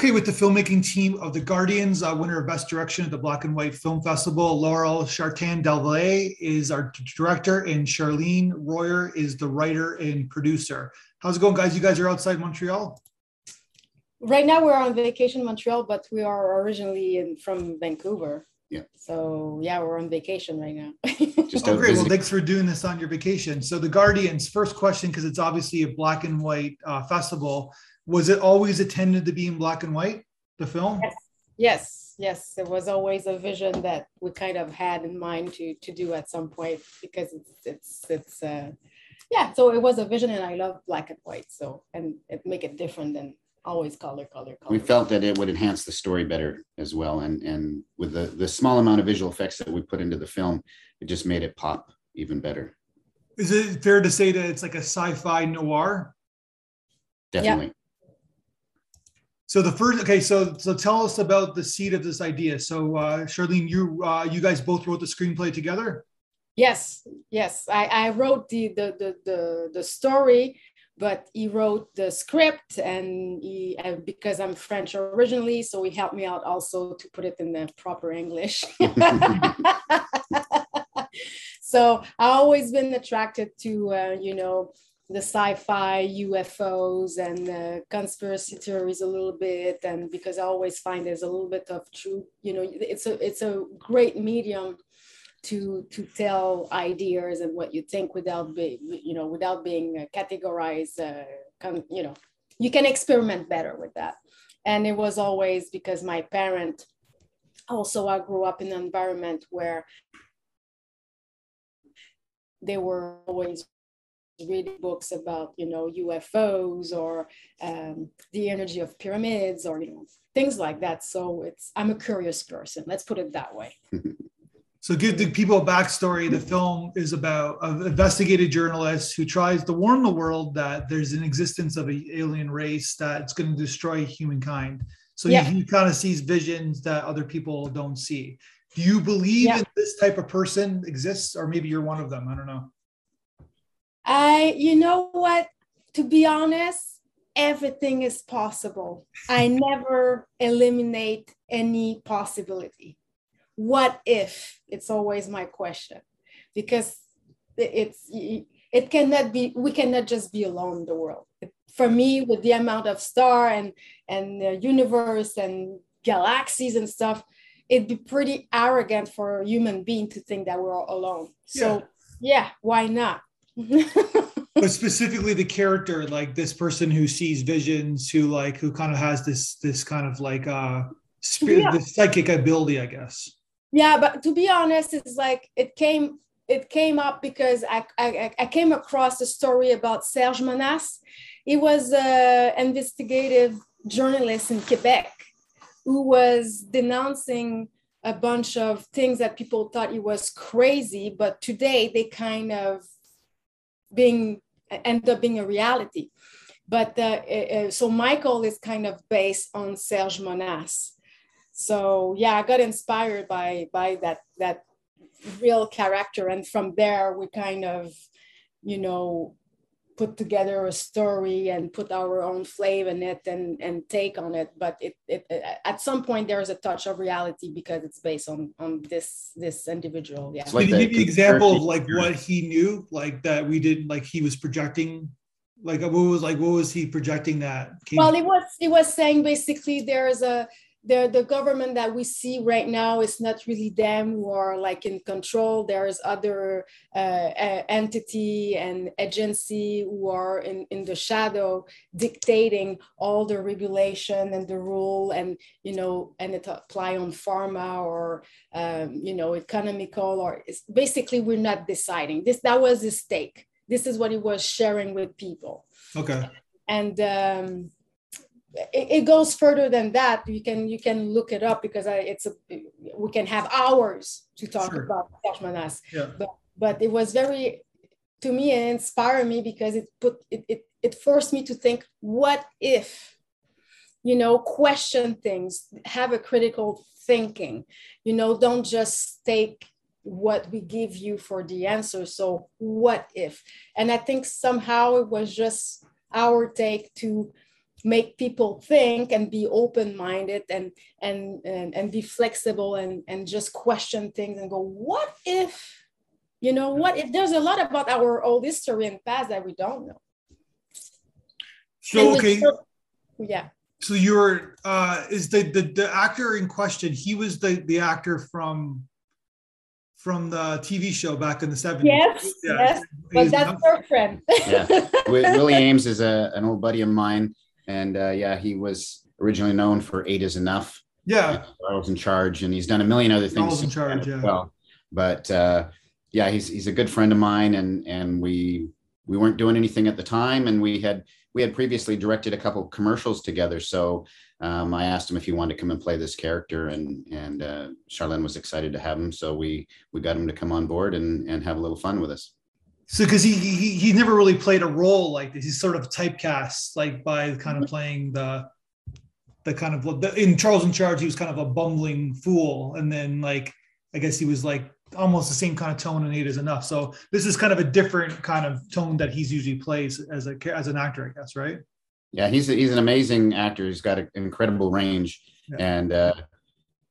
Okay, with the filmmaking team of The Guardians, uh, winner of Best Direction at the Black and White Film Festival, Laurel Chartan Delvalle is our director, and Charlene Royer is the writer and producer. How's it going, guys? You guys are outside Montreal? Right now, we're on vacation in Montreal, but we are originally in, from Vancouver. Yeah. So yeah, we're on vacation right now. Just oh, great. Well, thanks for doing this on your vacation. So the Guardians, first question, because it's obviously a black and white uh, festival was it always intended to be in black and white the film? Yes. Yes yes. It was always a vision that we kind of had in mind to to do at some point because it's it's it's uh yeah so it was a vision and i love black and white so and it make it different than always color color color. We felt that it would enhance the story better as well and and with the the small amount of visual effects that we put into the film it just made it pop even better. Is it fair to say that it's like a sci-fi noir? Definitely. yeah. So the first, okay, so so tell us about the seed of this idea. So uh, Charlene, you uh, you guys both wrote the screenplay together. Yes, yes, I, I wrote the, the the the the story, but he wrote the script, and he and because I'm French originally, so he helped me out also to put it in the proper English. so I always been attracted to uh, you know the sci-fi UFOs and uh, conspiracy theories a little bit, and because I always find there's a little bit of truth. You know, it's a it's a great medium to to tell ideas and what you think without being you know without being categorized. Uh, you know, you can experiment better with that. And it was always because my parent also I grew up in an environment where they were always reading books about you know UFOs or um, the energy of pyramids or you know things like that. So it's I'm a curious person. Let's put it that way. So give the people a backstory. The film is about an investigative journalist who tries to warn the world that there's an existence of an alien race that's going to destroy humankind. So yeah. he, he kind of sees visions that other people don't see. Do you believe yeah. in this type of person exists, or maybe you're one of them? I don't know. I, you know what? To be honest, everything is possible. I never eliminate any possibility. What if? It's always my question because it's it cannot be we cannot just be alone in the world. For me, with the amount of star and and the universe and galaxies and stuff, it'd be pretty arrogant for a human being to think that we're all alone. So yeah, yeah why not? But specifically the character like this person who sees visions who like who kind of has this this kind of like uh spirit yeah. this psychic ability i guess yeah but to be honest it's like it came it came up because I, I, I came across a story about Serge Monast. He was an investigative journalist in Quebec who was denouncing a bunch of things that people thought he was crazy, but today they kind of being end up being a reality. But uh, uh, so Michael is kind of based on Serge Monast. So yeah, I got inspired by by that that real character, and from there we kind of, you know, put together a story and put our own flavor in it and, and take on it. But it, it, at some point there is a touch of reality because it's based on on this this individual. Yeah. Like Can you give me an example of like what he knew, like that we did, like he was projecting like what was like what was he projecting that well it was it was saying basically there's a the, the government that we see right now is not really them who are like in control. There's other uh, uh, entity and agency who are in, in the shadow dictating all the regulation and the rule and, you know, and it apply on pharma or, um, you know, economical or it's basically we're not deciding this. That was his stake. This is what he was sharing with people. Okay. And, um, it, it, goes further than that. You can you can look it up because I, it's a we can have hours to talk sure. about Serge Yeah. But but it was very to me it inspired me because it put it, it it forced me to think what if you know question things have a critical thinking you know don't just take what we give you for the answer so what if and i think somehow it was just our take to make people think and be open-minded and and and, and be flexible and and just question things and go what if you know what if there's a lot about our old history and past that we don't know so okay still, yeah so you're uh is the, the the actor in question he was the the actor from from the TV show back in the 70s. Yes, yeah. yes. But that's her friend. yeah. Willie Aames is a, an old buddy of mine. And uh, yeah, he was originally known for Eight is Enough. Yeah. I was in Charge. And he's done a million other things. Charles in Charge, yeah. Well, but uh, yeah, he's, he's a good friend of mine. And, and we, we weren't doing anything at the time. And we had, we had previously directed a couple commercials together. So um, I asked him if he wanted to come and play this character, and and uh, Charlene was excited to have him. So we we got him to come on board and and have a little fun with us. So because he, he he never really played a role like this, he's sort of typecast like by kind of playing the the kind of in Charles in Charge, he was kind of a bumbling fool, and then like I guess he was like almost the same kind of tone and eight is enough. So this is kind of a different kind of tone that he's usually plays as a as an actor, I guess, right? Yeah, he's a, he's an amazing actor. He's got an incredible range, yeah. and uh,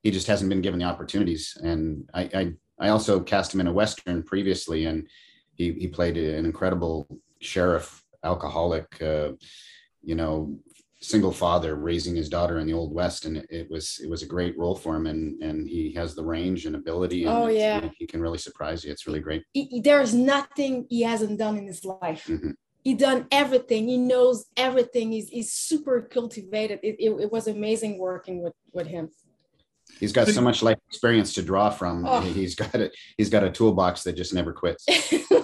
he just hasn't been given the opportunities. And I, I I also cast him in a western previously, and he he played an incredible sheriff, alcoholic, uh, you know, single father raising his daughter in the old west and it, it, was it was a great role for him and and he has the range and ability and oh yeah. he can really surprise you. It's really great. He, there's nothing he hasn't done in his life. Mm-hmm. he done everything. He knows everything. He's, he's super cultivated. It, it, it was amazing working with with him. He's got so much life experience to draw from. Oh. he's got a he's got a toolbox that just never quits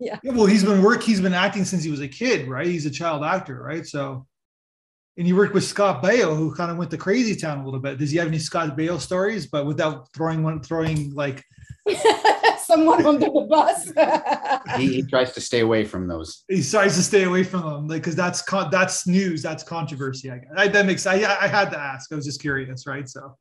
yeah. yeah well he's been work he's been acting since he was a kid right he's a child actor right so and you worked with Scott Baio, who kind of went to crazy town a little bit. Does he have any Scott Baio stories, but without throwing one, throwing like someone under the bus? he, he, tries to stay away from those. He tries to stay away from them, like because that's con- that's news, that's controversy. I guess I, that makes I, I had to ask. I was just curious, right? So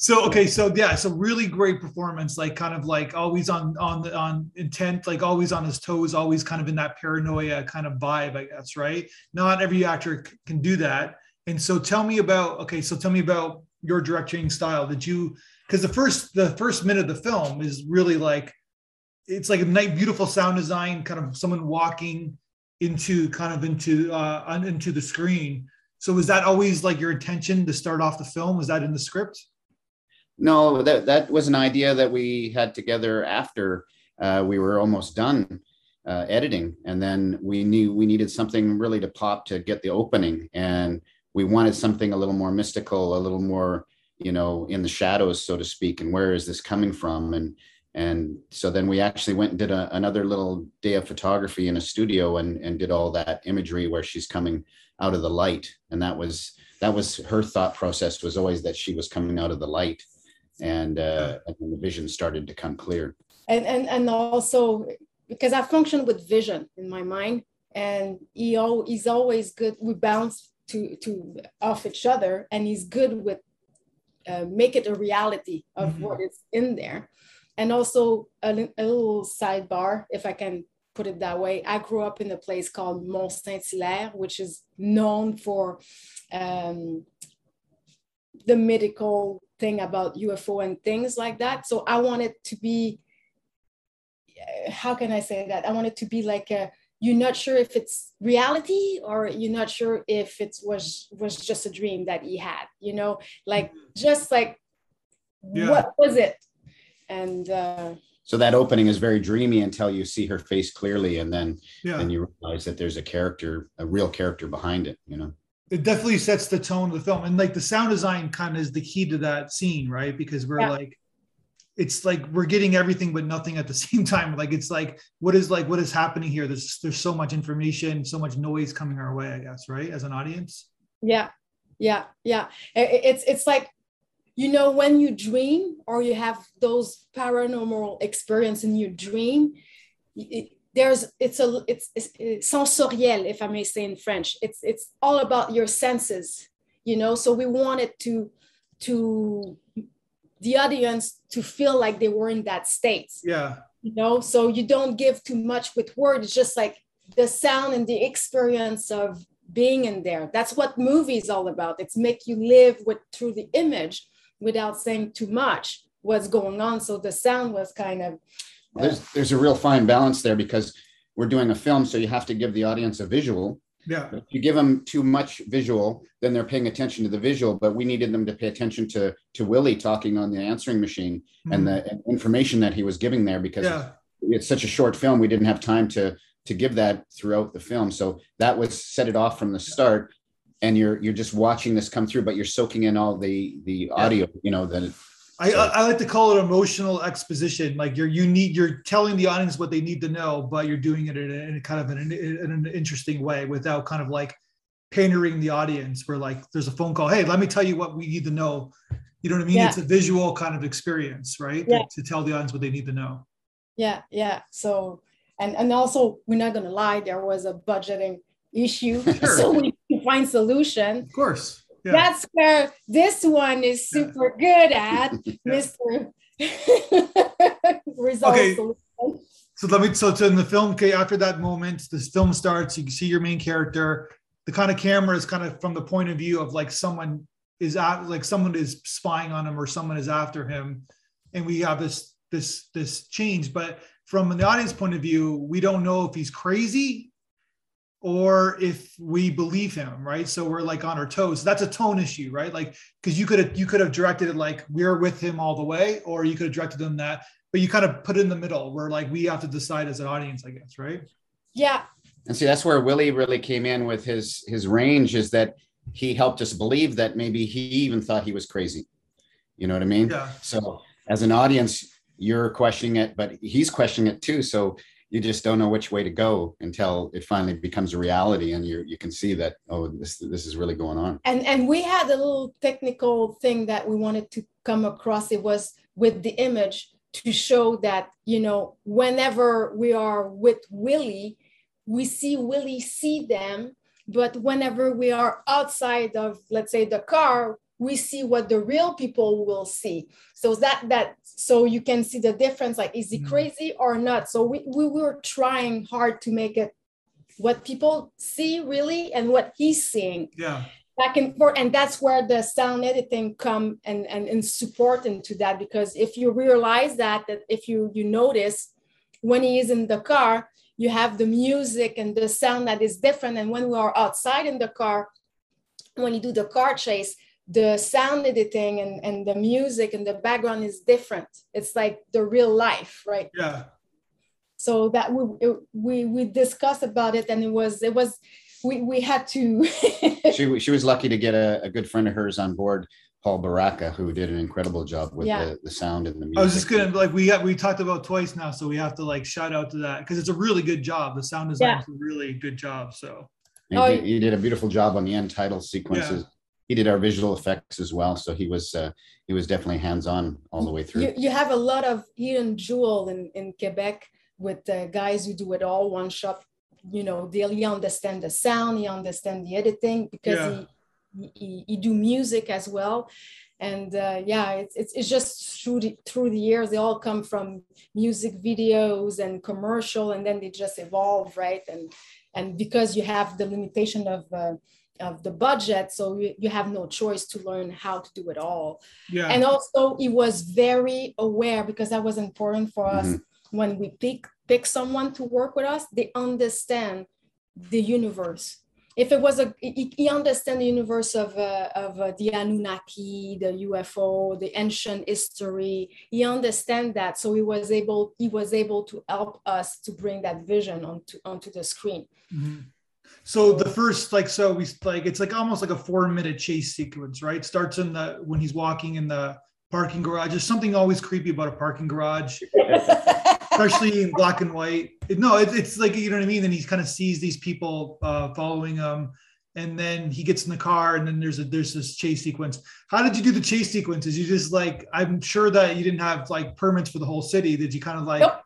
so okay, so yeah, so really great performance, like kind of like always on on on intent, like always on his toes, always kind of in that paranoia kind of vibe, I guess, right? Not every actor c- can do that. And so tell me about okay, so tell me about your directing style. Did you because the first the first minute of the film is really like it's like a night beautiful sound design, kind of someone walking into kind of into uh into the screen. So was that always like your intention to start off the film? Was that in the script? No, that that was an idea that we had together after uh, we were almost done uh, editing, and then we knew we needed something really to pop to get the opening, and we wanted something a little more mystical, a little more, you know, in the shadows, so to speak. And where is this coming from? And and so then we actually went and did a, another little day of photography in a studio and and did all that imagery where she's coming out of the light, and that was that was her thought process was always that she was coming out of the light and uh, and the vision started to come clear. And and and also because I function with vision in my mind, and he al- he's always good. We bounce to to off each other, and he's good with uh, make it a reality of mm-hmm. what is in there. And also a, a little sidebar, if I can put it that way. I grew up in a place called Mont Saint Hilaire, which is known for um, the medical thing about UFO and things like that. So I wanted to be, how can I say that? I wanted to be like a, you're not sure if it's reality or you're not sure if it was was just a dream that he had, you know, like just like yeah. what was it? And uh, so that opening is very dreamy until you see her face clearly, and then yeah. then you realize that there's a character, a real character behind it, you know it definitely sets the tone of the film. And like the sound design kind of is the key to that scene right? Because we're yeah. like it's like we're getting everything but nothing at the same time. Like it's like what is like what is happening here? There's there's so much information so much noise coming our way i guess right? As an audience. Yeah. Yeah. Yeah. It's it's like you know when you dream or you have those paranormal experience in your dream it, there's it's a it's, it's, sensoriel if i may say in french it's it's all about your senses you know so we wanted to to the audience to feel like they were in that state yeah you know so you don't give too much with words it's just like the sound and the experience of being in there. That's what movie is all about. It's make you live with through the image without saying too much what's going on. So the sound was kind of there's there's a real fine balance there because we're doing a film, so you have to give the audience a visual. Yeah. If you give them too much visual, then they're paying attention to the visual. But we needed them to pay attention to to Willie talking on the answering machine mm-hmm. and the information that he was giving there because yeah. it's such a short film. We didn't have time to to give that throughout the film. So that was set it off from the start. And you're you're just watching this come through, but you're soaking in all the the audio, yeah. you know, that I. I like to call it emotional exposition. Like you're you need you're telling the audience what they need to know, but you're doing it in a, in a kind of an, in an interesting way without kind of like pandering the audience. Where like there's a phone call, hey, let me tell you what we need to know. You know what I mean? Yeah. It's a visual kind of experience, right? Yeah. To, to tell the audience what they need to know. Yeah, yeah. So and and also we're not gonna lie, there was a budgeting issue, sure. so we find solution. Of course yeah. That's where this one is super good at, Mr. Results. Okay. So let me so, so in the film, okay, after that moment, this film starts, you can see your main character. The kind of camera is kind of from the point of view of like someone is at like someone is spying on him or someone is after him. And we have this this this change. But from the audience point of view, we don't know if he's crazy or if we believe him right? So we're like on our toes. That's a tone issue right? Like because you could have you could have directed it like we're with him all the way or you could have directed them that but you kind of put it in the middle where like we have to decide as an audience i guess right? Yeah. And see that's where willie really came in with his his range is that he helped us believe that maybe he even thought he was crazy. You know what i mean? Yeah. So as an audience you're questioning it but he's questioning it too. So you just don't know which way to go until it finally becomes a reality and you you can see that oh this this is really going on. And and we had a little technical thing that we wanted to come across. It was with the image to show that you know whenever we are with willie we see willie see them but whenever we are outside of let's say the car we see what the real people will see. So that that so you can see the difference like is he mm. crazy or not? So we, we were trying hard to make it what people see really and what he's seeing. Yeah. Back and forth and that's where the sound editing come and and, and support into that because if you realize that that if you you notice when he is in the car you have the music and the sound that is different and when we are outside in the car when you do the car chase the sound editing and, and the music and the background is different. It's like the real life, right? Yeah. So that we we we discussed about it, and it was it was we we had to. she she was lucky to get a, a good friend of hers on board. Paul Baraka, who did an incredible job with yeah. the, the sound and the music. I was just gonna like we have we talked about twice now, so we have to like shout out to that because it's a really good job. The sound design yeah. is a really good job. So oh, he, he, did a beautiful job on the end title sequences. Yeah he did our visual effects as well. So he was uh, he was definitely hands on all the way through. You, you have a lot of hidden jewel in in Quebec with the guys who do it all one shot. You know, they he understand the sound, he understand the editing because yeah. he, he, he do music as well. And uh, yeah, it's, it's, it's just through the, through the years, they all come from music videos and commercial, and then they just evolve, right? And and because you have the limitation of uh, of the budget so you, you have no choice to learn how to do it all. Yeah. And also he was very aware because that was important for us mm-hmm. when we pick pick someone to work with us they understand the universe. If it was a he, he understand the universe of uh, of uh, the anunnaki the ufo the ancient history he understand that. So he was able he was able to help us to bring that vision onto onto the screen. Mm-hmm. So the first, like, so we like it's like almost like a four minute chase sequence, right? Starts in the when he's walking in the parking garage. There's something always creepy about a parking garage, especially in black and white. No, it, it's like you know what I mean. And he kind of sees these people uh, following him, and then he gets in the car, and then there's a there's this chase sequence. How did you do the chase sequences? You just like I'm sure that you didn't have like permits for the whole city. Did you kind of like? Nope.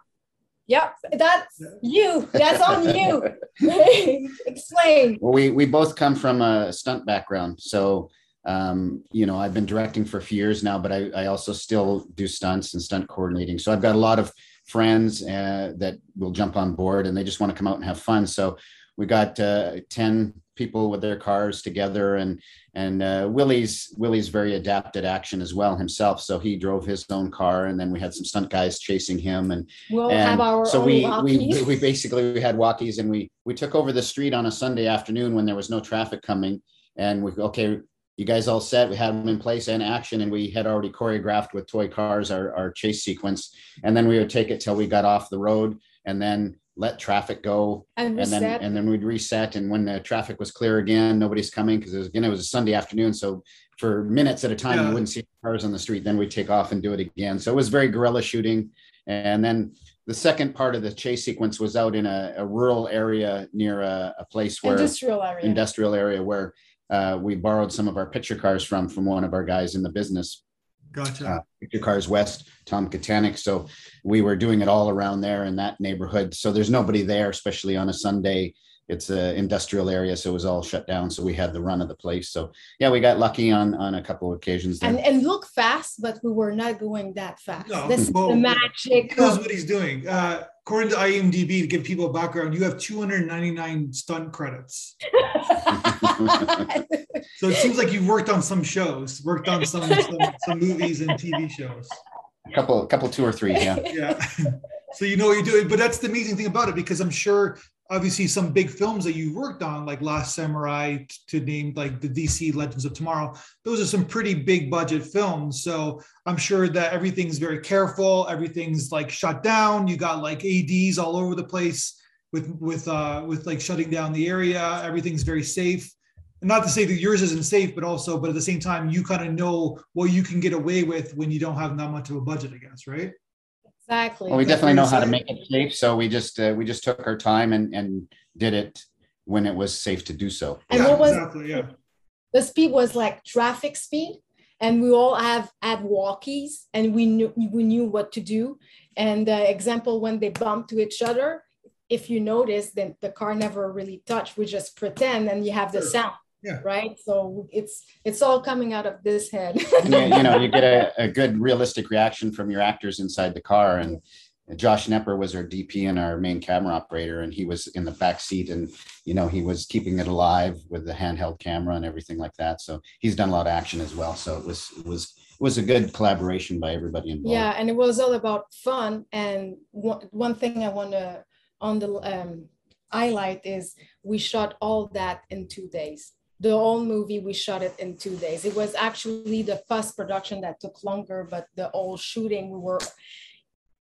Yep, that's you. That's on you. Explain. Well, we we both come from a stunt background, so um, you know I've been directing for a few years now, but I, I also still do stunts and stunt coordinating. So I've got a lot of friends uh, that will jump on board, and they just want to come out and have fun. So we got uh, 10, people with their cars together and and uh, Willie's Willie's very adept at action as well himself. So he drove his own car, and then we had some stunt guys chasing him, and We'll and have our so own we, we we basically we had walkies, and we we took over the street on a Sunday afternoon when there was no traffic coming, and we okay. You guys all set? We had them in place and action, and we had already choreographed with toy cars our, our chase sequence. And then we would take it till we got off the road, and then let traffic go, and and then and then we'd reset. And when the traffic was clear again nobody's coming because again it was a sunday afternoon. So for minutes at a time Yeah. you wouldn't see cars on the street. Then we'd take off and do it again. So it was very guerrilla shooting. And then the second part of the chase sequence was out in a, a rural area near a, a place where industrial area. industrial area where uh, we borrowed some of our picture cars from from one of our guys in the business Gotcha. uh, Picture Cars West, Tom Katanic. So we were doing it all around there in that neighborhood. So there's nobody there, especially on a Sunday. It's an industrial area, so it was all shut down. So we had the run of the place. So yeah, we got lucky on on a couple of occasions. There. and and look fast, but we were not going that fast. No, this is the magic. He knows what he's doing. Uh, according to IMDb, to give people a background, you have 299 stunt credits. So it seems like you've worked on some shows, worked on some some, some movies and TV shows. a couple, a couple, two or three. Yeah. Yeah. So you know what you're doing, but that's the amazing thing about it because I'm sure obviously some big films that you've worked on, like Last Samurai, to name like the DC Legends of Tomorrow, those are some pretty big budget films. So I'm sure that everything's very careful, everything's like shut down. You got like ADs all over the place with with uh with like shutting down the area. Everything's very safe. Not to say that yours isn't safe, but also, but at the same time, you kind of know what you can get away with when you don't have that much of a budget, I guess, right? Exactly. Well, we Is definitely know how to make it safe. So we just uh, we just took our time and and did it when it was safe to do so. And yeah, what was- exactly, yeah. the speed was like traffic speed and we all have had walkies and we knew we knew what to do and uh, example when they bump to each other if you notice then the car never really touched we just pretend and you have the Sure. sound Yeah. right so it's it's all coming out of this head you, you know, you get a, a good realistic reaction from your actors inside the car. And Josh Nepper was our DP and our main camera operator, and he was in the back seat, and you know, he was keeping it alive with the handheld camera and everything like that. So he's done a lot of action as well. So it was it was it was a good collaboration by everybody involved. yeah and it was all about fun and one, one thing i want to on the um, highlight is we shot all that in two days the whole movie we shot it in two days. It was actually the first production that took longer but the whole shooting we were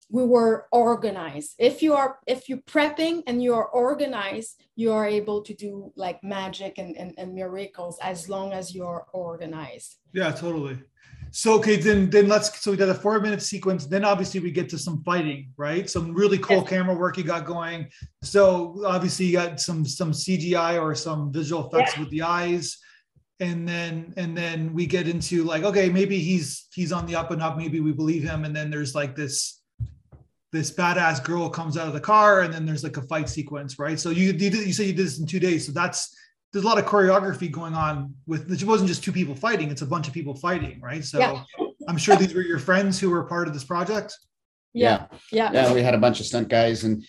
we were organized. If you are if you're prepping and you are organized you are able to do like magic and, and, and miracles as long as you're organized. Yeah, totally. So okay, then then let's so we did a four minute sequence. Then obviously we get to some fighting, right? Some really cool Yes. camera work you got going. So obviously you got some some CGI or some visual effects with the eyes. And then and then we get into like, okay, maybe he's he's on the up and up, maybe we believe him. And then there's like this this badass girl comes out of the car, and then there's like a fight sequence, right? So you you, did, you say you did this in two days. So that's there's a lot of choreography going on with it wasn't just two people fighting it's a bunch of people fighting right? So Yeah. i'm sure these were your friends who were part of this project? Yeah yeah, yeah. We had a bunch of stunt guys and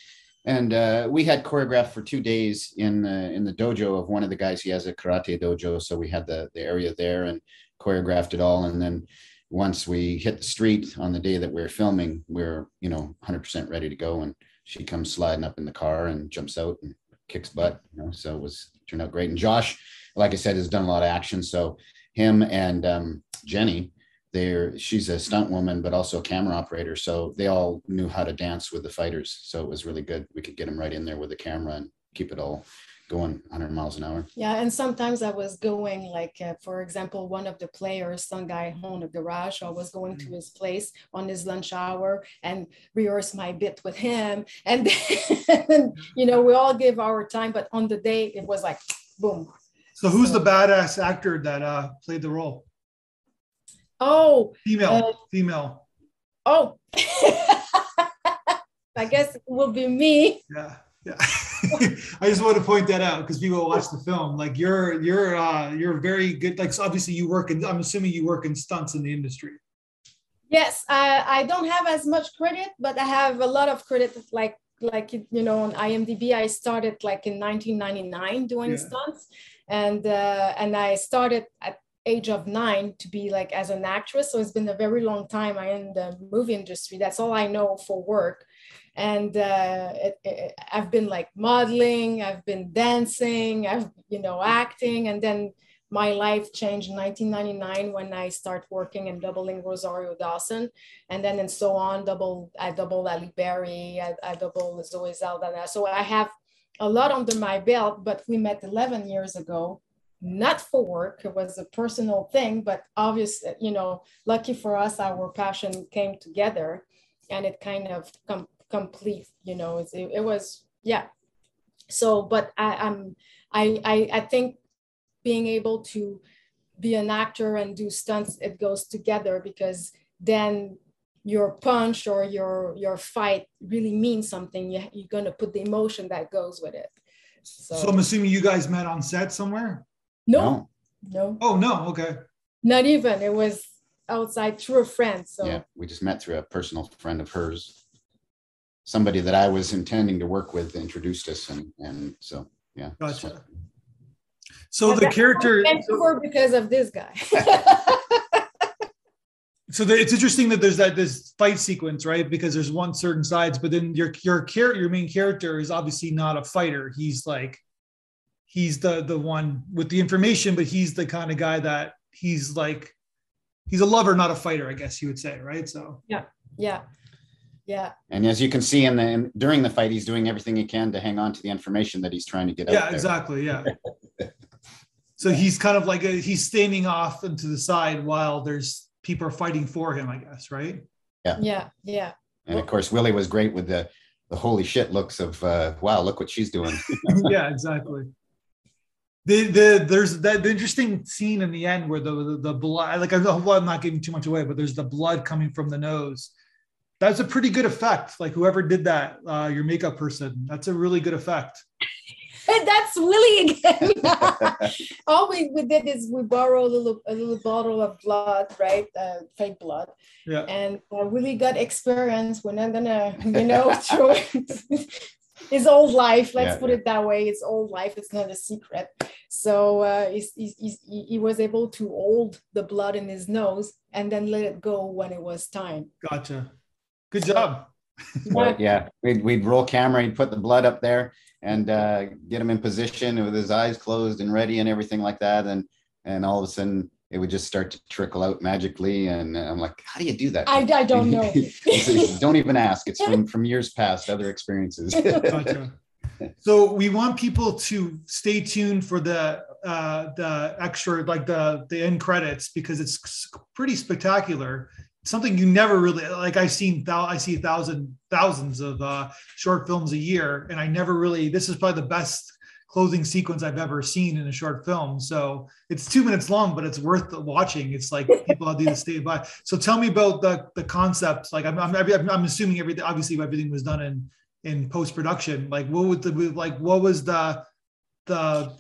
and uh, we had choreographed for two days in the in the dojo of one of the guys he has a karate dojo so we had the the area there and choreographed it all. And then once we hit the street on the day that we were filming we are you know 100% ready to go. And she comes sliding up in the car and jumps out and kicks butt you know so it was turned out great. And josh like i said has done a lot of action. So him and um, jenny they're she's a stunt woman but also a camera operator. So they all knew how to dance with the fighters. So it was really good. We could get them right in there with the camera and keep it all going 100 miles an hour Yeah, and sometimes I was going like, uh, for example, one of the players, some guy owned a garage. I was going to his place on his lunch hour and rehearse my bit with him, and then, you know we all give our time. But on the day, it was like, boom. so who's the badass actor that uh played the role Oh, female Uh, female oh. I guess it will be me. yeah yeah i just want to point that out because people watch the film like you're you're uh you're very good like so obviously you work in i'm assuming you work in stunts in the industry Yes, I, I don't have as much credit, but I have a lot of credit like like you know on imdb i started like in 1999 doing Yeah. stunts and uh, and i started at age of nine to be like as an actress so it's been a very long time i'm in the movie industry that's all i know for work and uh, it, it, i've been like modeling i've been dancing i've you know acting and then my life changed in 1999 when I started working and doubling Rosario Dawson, and then and so on. Double I double Halle Berry, I, I doubled Zoe Saldana. So I have a lot under my belt. But we met 11 years ago, not for work. It was a personal thing, but obviously, you know, lucky for us, our passion came together, and it kind of com- complete. You know, it, it was yeah. So, but I, I'm I I, I think being able to be an actor and do stunts it goes together because then your punch or your your fight really means something you, you're going to put the emotion that goes with it so, So I'm assuming you guys met on set somewhere. no, no Oh no, okay. not even it was outside through a friend so Yeah, we just met through a personal friend of hers. Somebody that I was intending to work with introduced us and, and so, yeah. Gotcha. So And the that's character. Vancouver because of this guy So the, it's interesting that there's that this fight sequence, right? Because there's one certain sides, but then your your character, your main character, is obviously not a fighter. He's like, he's the the one with the information, but he's the kind of guy that he's like, he's a lover, not a fighter, I guess you would say, right? So yeah yeah And as you can see in the, in- during the fight, he's doing everything he can to hang on to the information that he's trying to get out yeah, exactly, yeah. so he's kind of like a, he's standing off into the side while there's people are fighting for him, I guess, right? yeah yeah Yeah. And of course, Willie was great with the, the holy shit looks of, uh, wow, look what she's doing. yeah, exactly. The, the there's that the interesting scene in the end where the the, the blood like I I'm not giving too much away, but there's the blood coming from the nose. That's a pretty good effect. Like whoever did that, uh, your makeup person, that's a really good effect. and that's Willie again all we, we did is we borrow a little a little bottle of blood right uh, fake blood Yeah, and uh, really got experience. We're not gonna, you know, throw it. his old life. Let's Yeah, put it that way. It's old life. It's not a secret. So uh, he's, he's, he's, he he was able to hold the blood in his nose and then let it go when it was time. gotcha. Good job. But yeah, we'd, we'd roll camera, he'd put the blood up there and uh, get him in position with his eyes closed and ready and everything like that. And, and all of a sudden it would just start to trickle out magically. And I'm like, how do you do that? I, I don't know. Don't even ask. It's from, from years past, other experiences. Gotcha. So we want people to stay tuned for the uh, the extra, like the the end credits, because it's pretty spectacular. Something you never really like. I've seen I see thousand thousands of uh, short films a year, and I never really. This is probably the best closing sequence I've ever seen in a short film. So it's two minutes long, but it's worth the watching. It's like people there to stay by. So tell me about the the concept. Like I'm I'm, I'm assuming everything. Obviously, everything was done in in post production. Like what would the like what was the the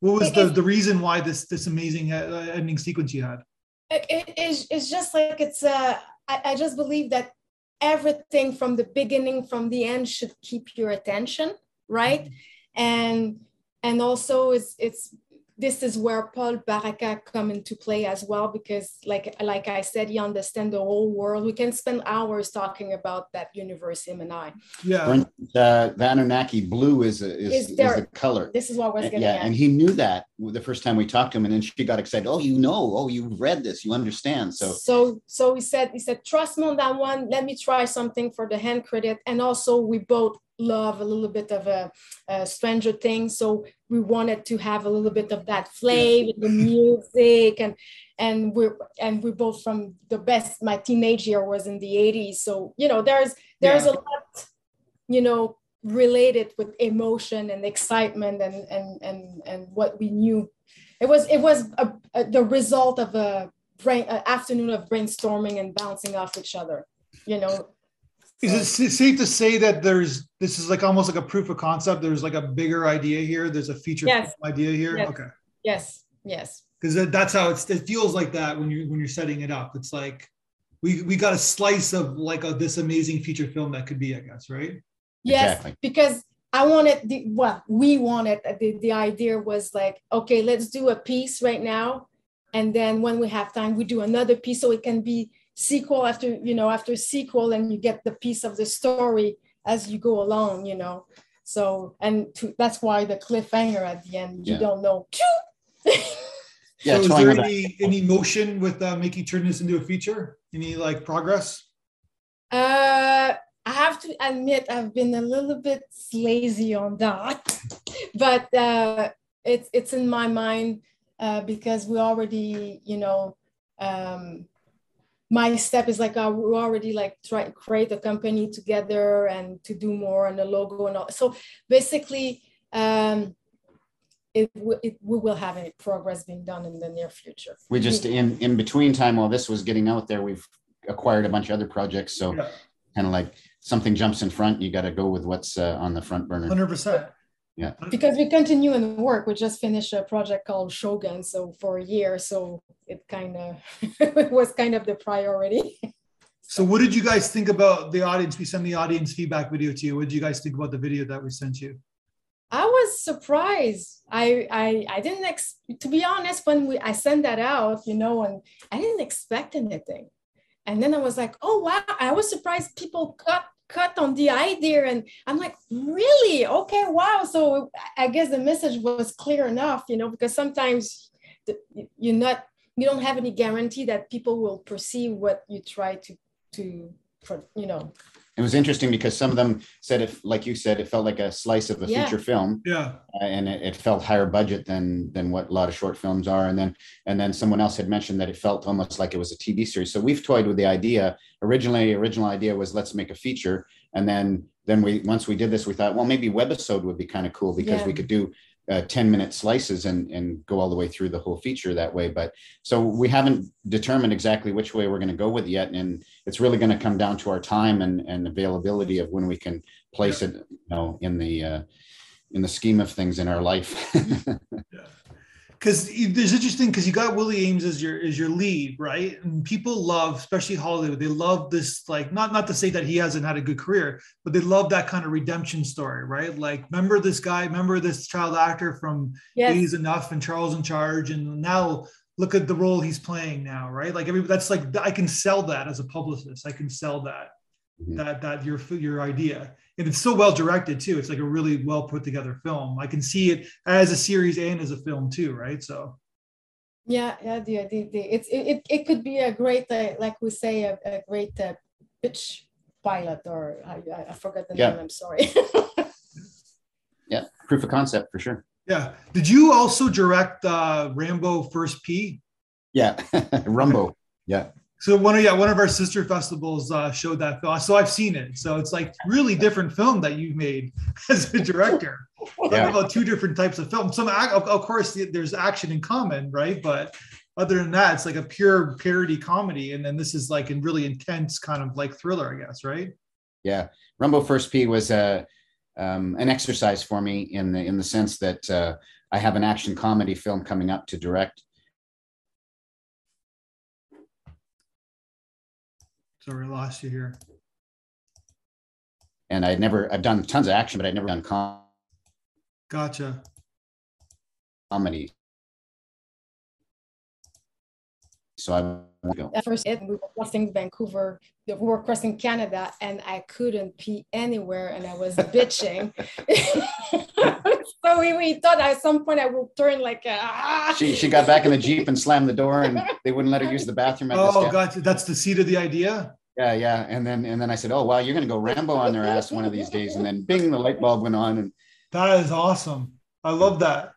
what was the the reason why this this amazing uh, ending sequence you had? It, it- it's, it's just like it's uh I, I just believe that everything from the beginning from the end should keep your attention right? And and also it's it's this is where Paul Baraka come into play as well because like like I said he understands the whole world we can spend hours talking about that universe him and I Yeah, instance, uh, the Anunnaki blue is, a- is, Is is there- the color. this is what I was getting Yeah, at and he knew that the first time we talked to him, and then she got excited. Oh, you know, oh, you've read this, you understand. So so so he said he said trust me on that one let me try something for the hand credit and also we both love a little bit of a, a stranger thing so we wanted to have a little bit of that flavor the music and and we're and we're both from the best my teenage year was in the 80s so you know there's there's Yeah. a lot you know related with emotion and excitement and and and and what we knew. It was it was a, a, the result of a brain afternoon of brainstorming and bouncing off each other you know is it safe to say that there's this is like almost like a proof of concept? There's like a bigger idea here. There's a feature Yes. film idea here. Yes. Okay, yes yes because that's how it's it feels like that when you when you're setting it up. It's like we we got a slice of like a, this amazing feature film that could be, I guess, right? Yes, Exactly. because I wanted the well, we wanted uh, the, the idea was like, okay, let's do a piece right now. And then when we have time, we do another piece so it can be sequel after, you know, after sequel, and you get the piece of the story as you go along, you know. So and to, that's why the cliffhanger at the end, you Yeah. don't know. Yeah, so is there any any motion with uh, making turn this into a feature? Any like progress? Uh, I have to admit I've been a little bit lazy on that, but uh, it's it's in my mind uh, because we already, you know, um, my step is like uh, we already like try to create a company together and to do more on the logo and all. So basically, um, it, it we will have any progress being done in the near future. We just in in between time while this was getting out there, we've acquired a bunch of other projects. So Yeah. kind of like something jumps in front, you got to go with what's uh, on the front burner. Hundred percent. Because we continue in work. We just finished a project called Shogun, so for a year, so it kind of it was kind of the priority. So, what did you guys think about the audience? We sent the audience feedback video to you. What did you guys think about the video that we sent you? I was surprised. I I I didn't ex- to be honest when we I sent that out, you know, and I didn't expect anything. And then I was like, oh wow, I was surprised people cut cut on the idea and I'm like, really? Okay, wow. So I guess the message was clear enough, you know, because sometimes you're not you don't have any guarantee that people will perceive what you try to to you know It was interesting because some of them said if, like you said, it felt like a slice of a Yeah. feature film, Yeah, uh, and it, it felt higher budget than than what a lot of short films are. And then and then someone else had mentioned that it felt almost like it was a TV series. So we've toyed with the idea. Originally, original idea was let's make a feature, and then then we once we did this, we thought, well, maybe webisode would be kind of cool because we could do. Uh, 10 minute slices and and go all the way through the whole feature that way. But so we haven't determined exactly which way we're going to go with it yet and it's really going to come down to our time and, and availability of when we can place it, you know, in the uh, in the scheme of things in our life. because there's interesting because you got Willie Aames as your as your lead, right? And people love, especially Hollywood, they love this like not not to say that he hasn't had a good career, but they love that kind of redemption story, right? Like remember this guy, remember this child actor from yes He's Enough and Charles in Charge, and now look at the role he's playing now, right? Like every that's like I can sell that as a publicist. I can sell that Mhm. that that your your idea, and it's so well directed too. It's like a really well put together film. I can see it as a series and as a film too, right? So Yeah, yeah, the, the, the, it's, it, it, it could be a great, uh, like we say, a, a great uh, pitch pilot, or I, I- I forgot the Yeah. name, I'm sorry. yeah, proof of concept for sure. yeah. Did you also direct uh, Rambo First P? Yeah, Rumbo. Yeah, So one of yeah one of our sister festivals uh, showed that film. So I've seen it. So it's like really different film that you've made as a director. Yeah. about two different types of film. Some of, of course there's action in common, right? But other than that, it's like a pure parody comedy, and then this is like a really intense kind of like thriller, I guess, right? yeah. Rumbo First P was a um, an exercise for me in the in the sense that uh, I have an action comedy film coming up to direct. Sorry, I lost you here. And I'd never I've done tons of action, but I'd never done com- Gotcha. comedy. So I go. At first, it, we were crossing Vancouver, we were crossing Canada, and I couldn't pee anywhere, and I was bitching. so we, we thought at some point I will turn like, ah. She she got back in the jeep and slammed the door, and they wouldn't let her use the bathroom. At Oh, the gotcha. That's the seed of the idea. Yeah, yeah. And then and then I said, Oh wow, you're gonna go Rambo on their ass one of these days. And then bing, the light bulb went on. And That is awesome. I love that.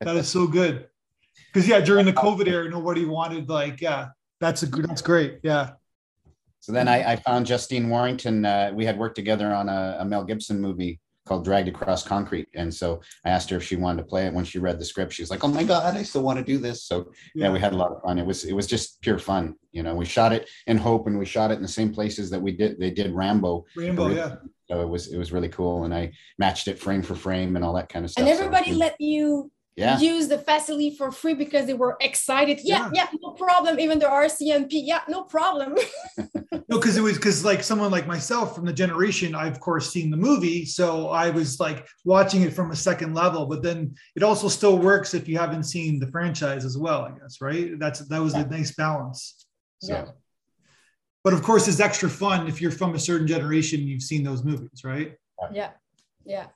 That is so good. Because yeah, during the COVID era, nobody wanted like yeah. That's a good. That's great. Yeah. so then I, I found Justine Warrington. Uh, we had worked together on a, a Mel Gibson movie called Dragged Across Concrete. And so I asked her if she wanted to play it. When she read the script, she was like, Oh my God, I still want to do this. So yeah, we had a lot of fun. It was it was just pure fun. You know, we shot it in Hope and we shot it in the same places that we did they did Rambo. Rainbow. Yeah. So it was it was really cool. And I matched it frame for frame and all that kind of stuff. And everybody yeah. let you Yeah. use the facility for free because they were excited. Yeah, yeah, no problem. Even the RCMP, yeah, no problem. No, because it was because like someone like myself from the generation, I've of course seen the movie, so I was like watching it from a second level. But then it also still works if you haven't seen the franchise as well, I guess, right? That's that was a nice balance. So, Yeah. but of course, it's extra fun if you're from a certain generation, you've seen those movies, right? yeah, yeah.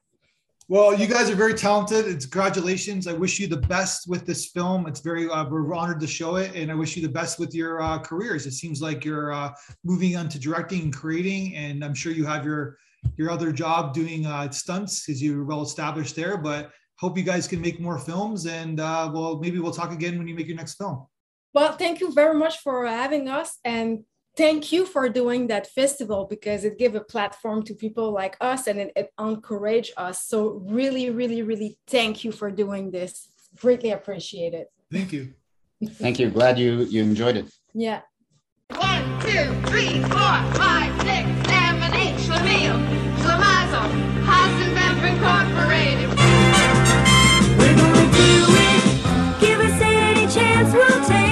Well, you guys are very talented. It's congratulations. I wish you the best with this film. It's very uh, we're honored to show it, and I wish you the best with your uh, careers. It seems like you're uh, moving on to directing and creating, and I'm sure you have your your other job doing uh, stunts because you're well established there. But hope you guys can make more films, and uh, well, maybe we'll talk again when you make your next film. Well, thank you very much for having us, and thank you for doing that festival because it gave a platform to people like us and it, it encouraged us. So really, really, really thank you for doing this. Greatly appreciate it. Thank you. thank you. Glad you you enjoyed it. Yeah. One, two, three, four, five, six, seven, eight, Schlemiel, Schlemazel, Hasenpfeffer Incorporated. We're gonna do it. Give us any chance, we'll take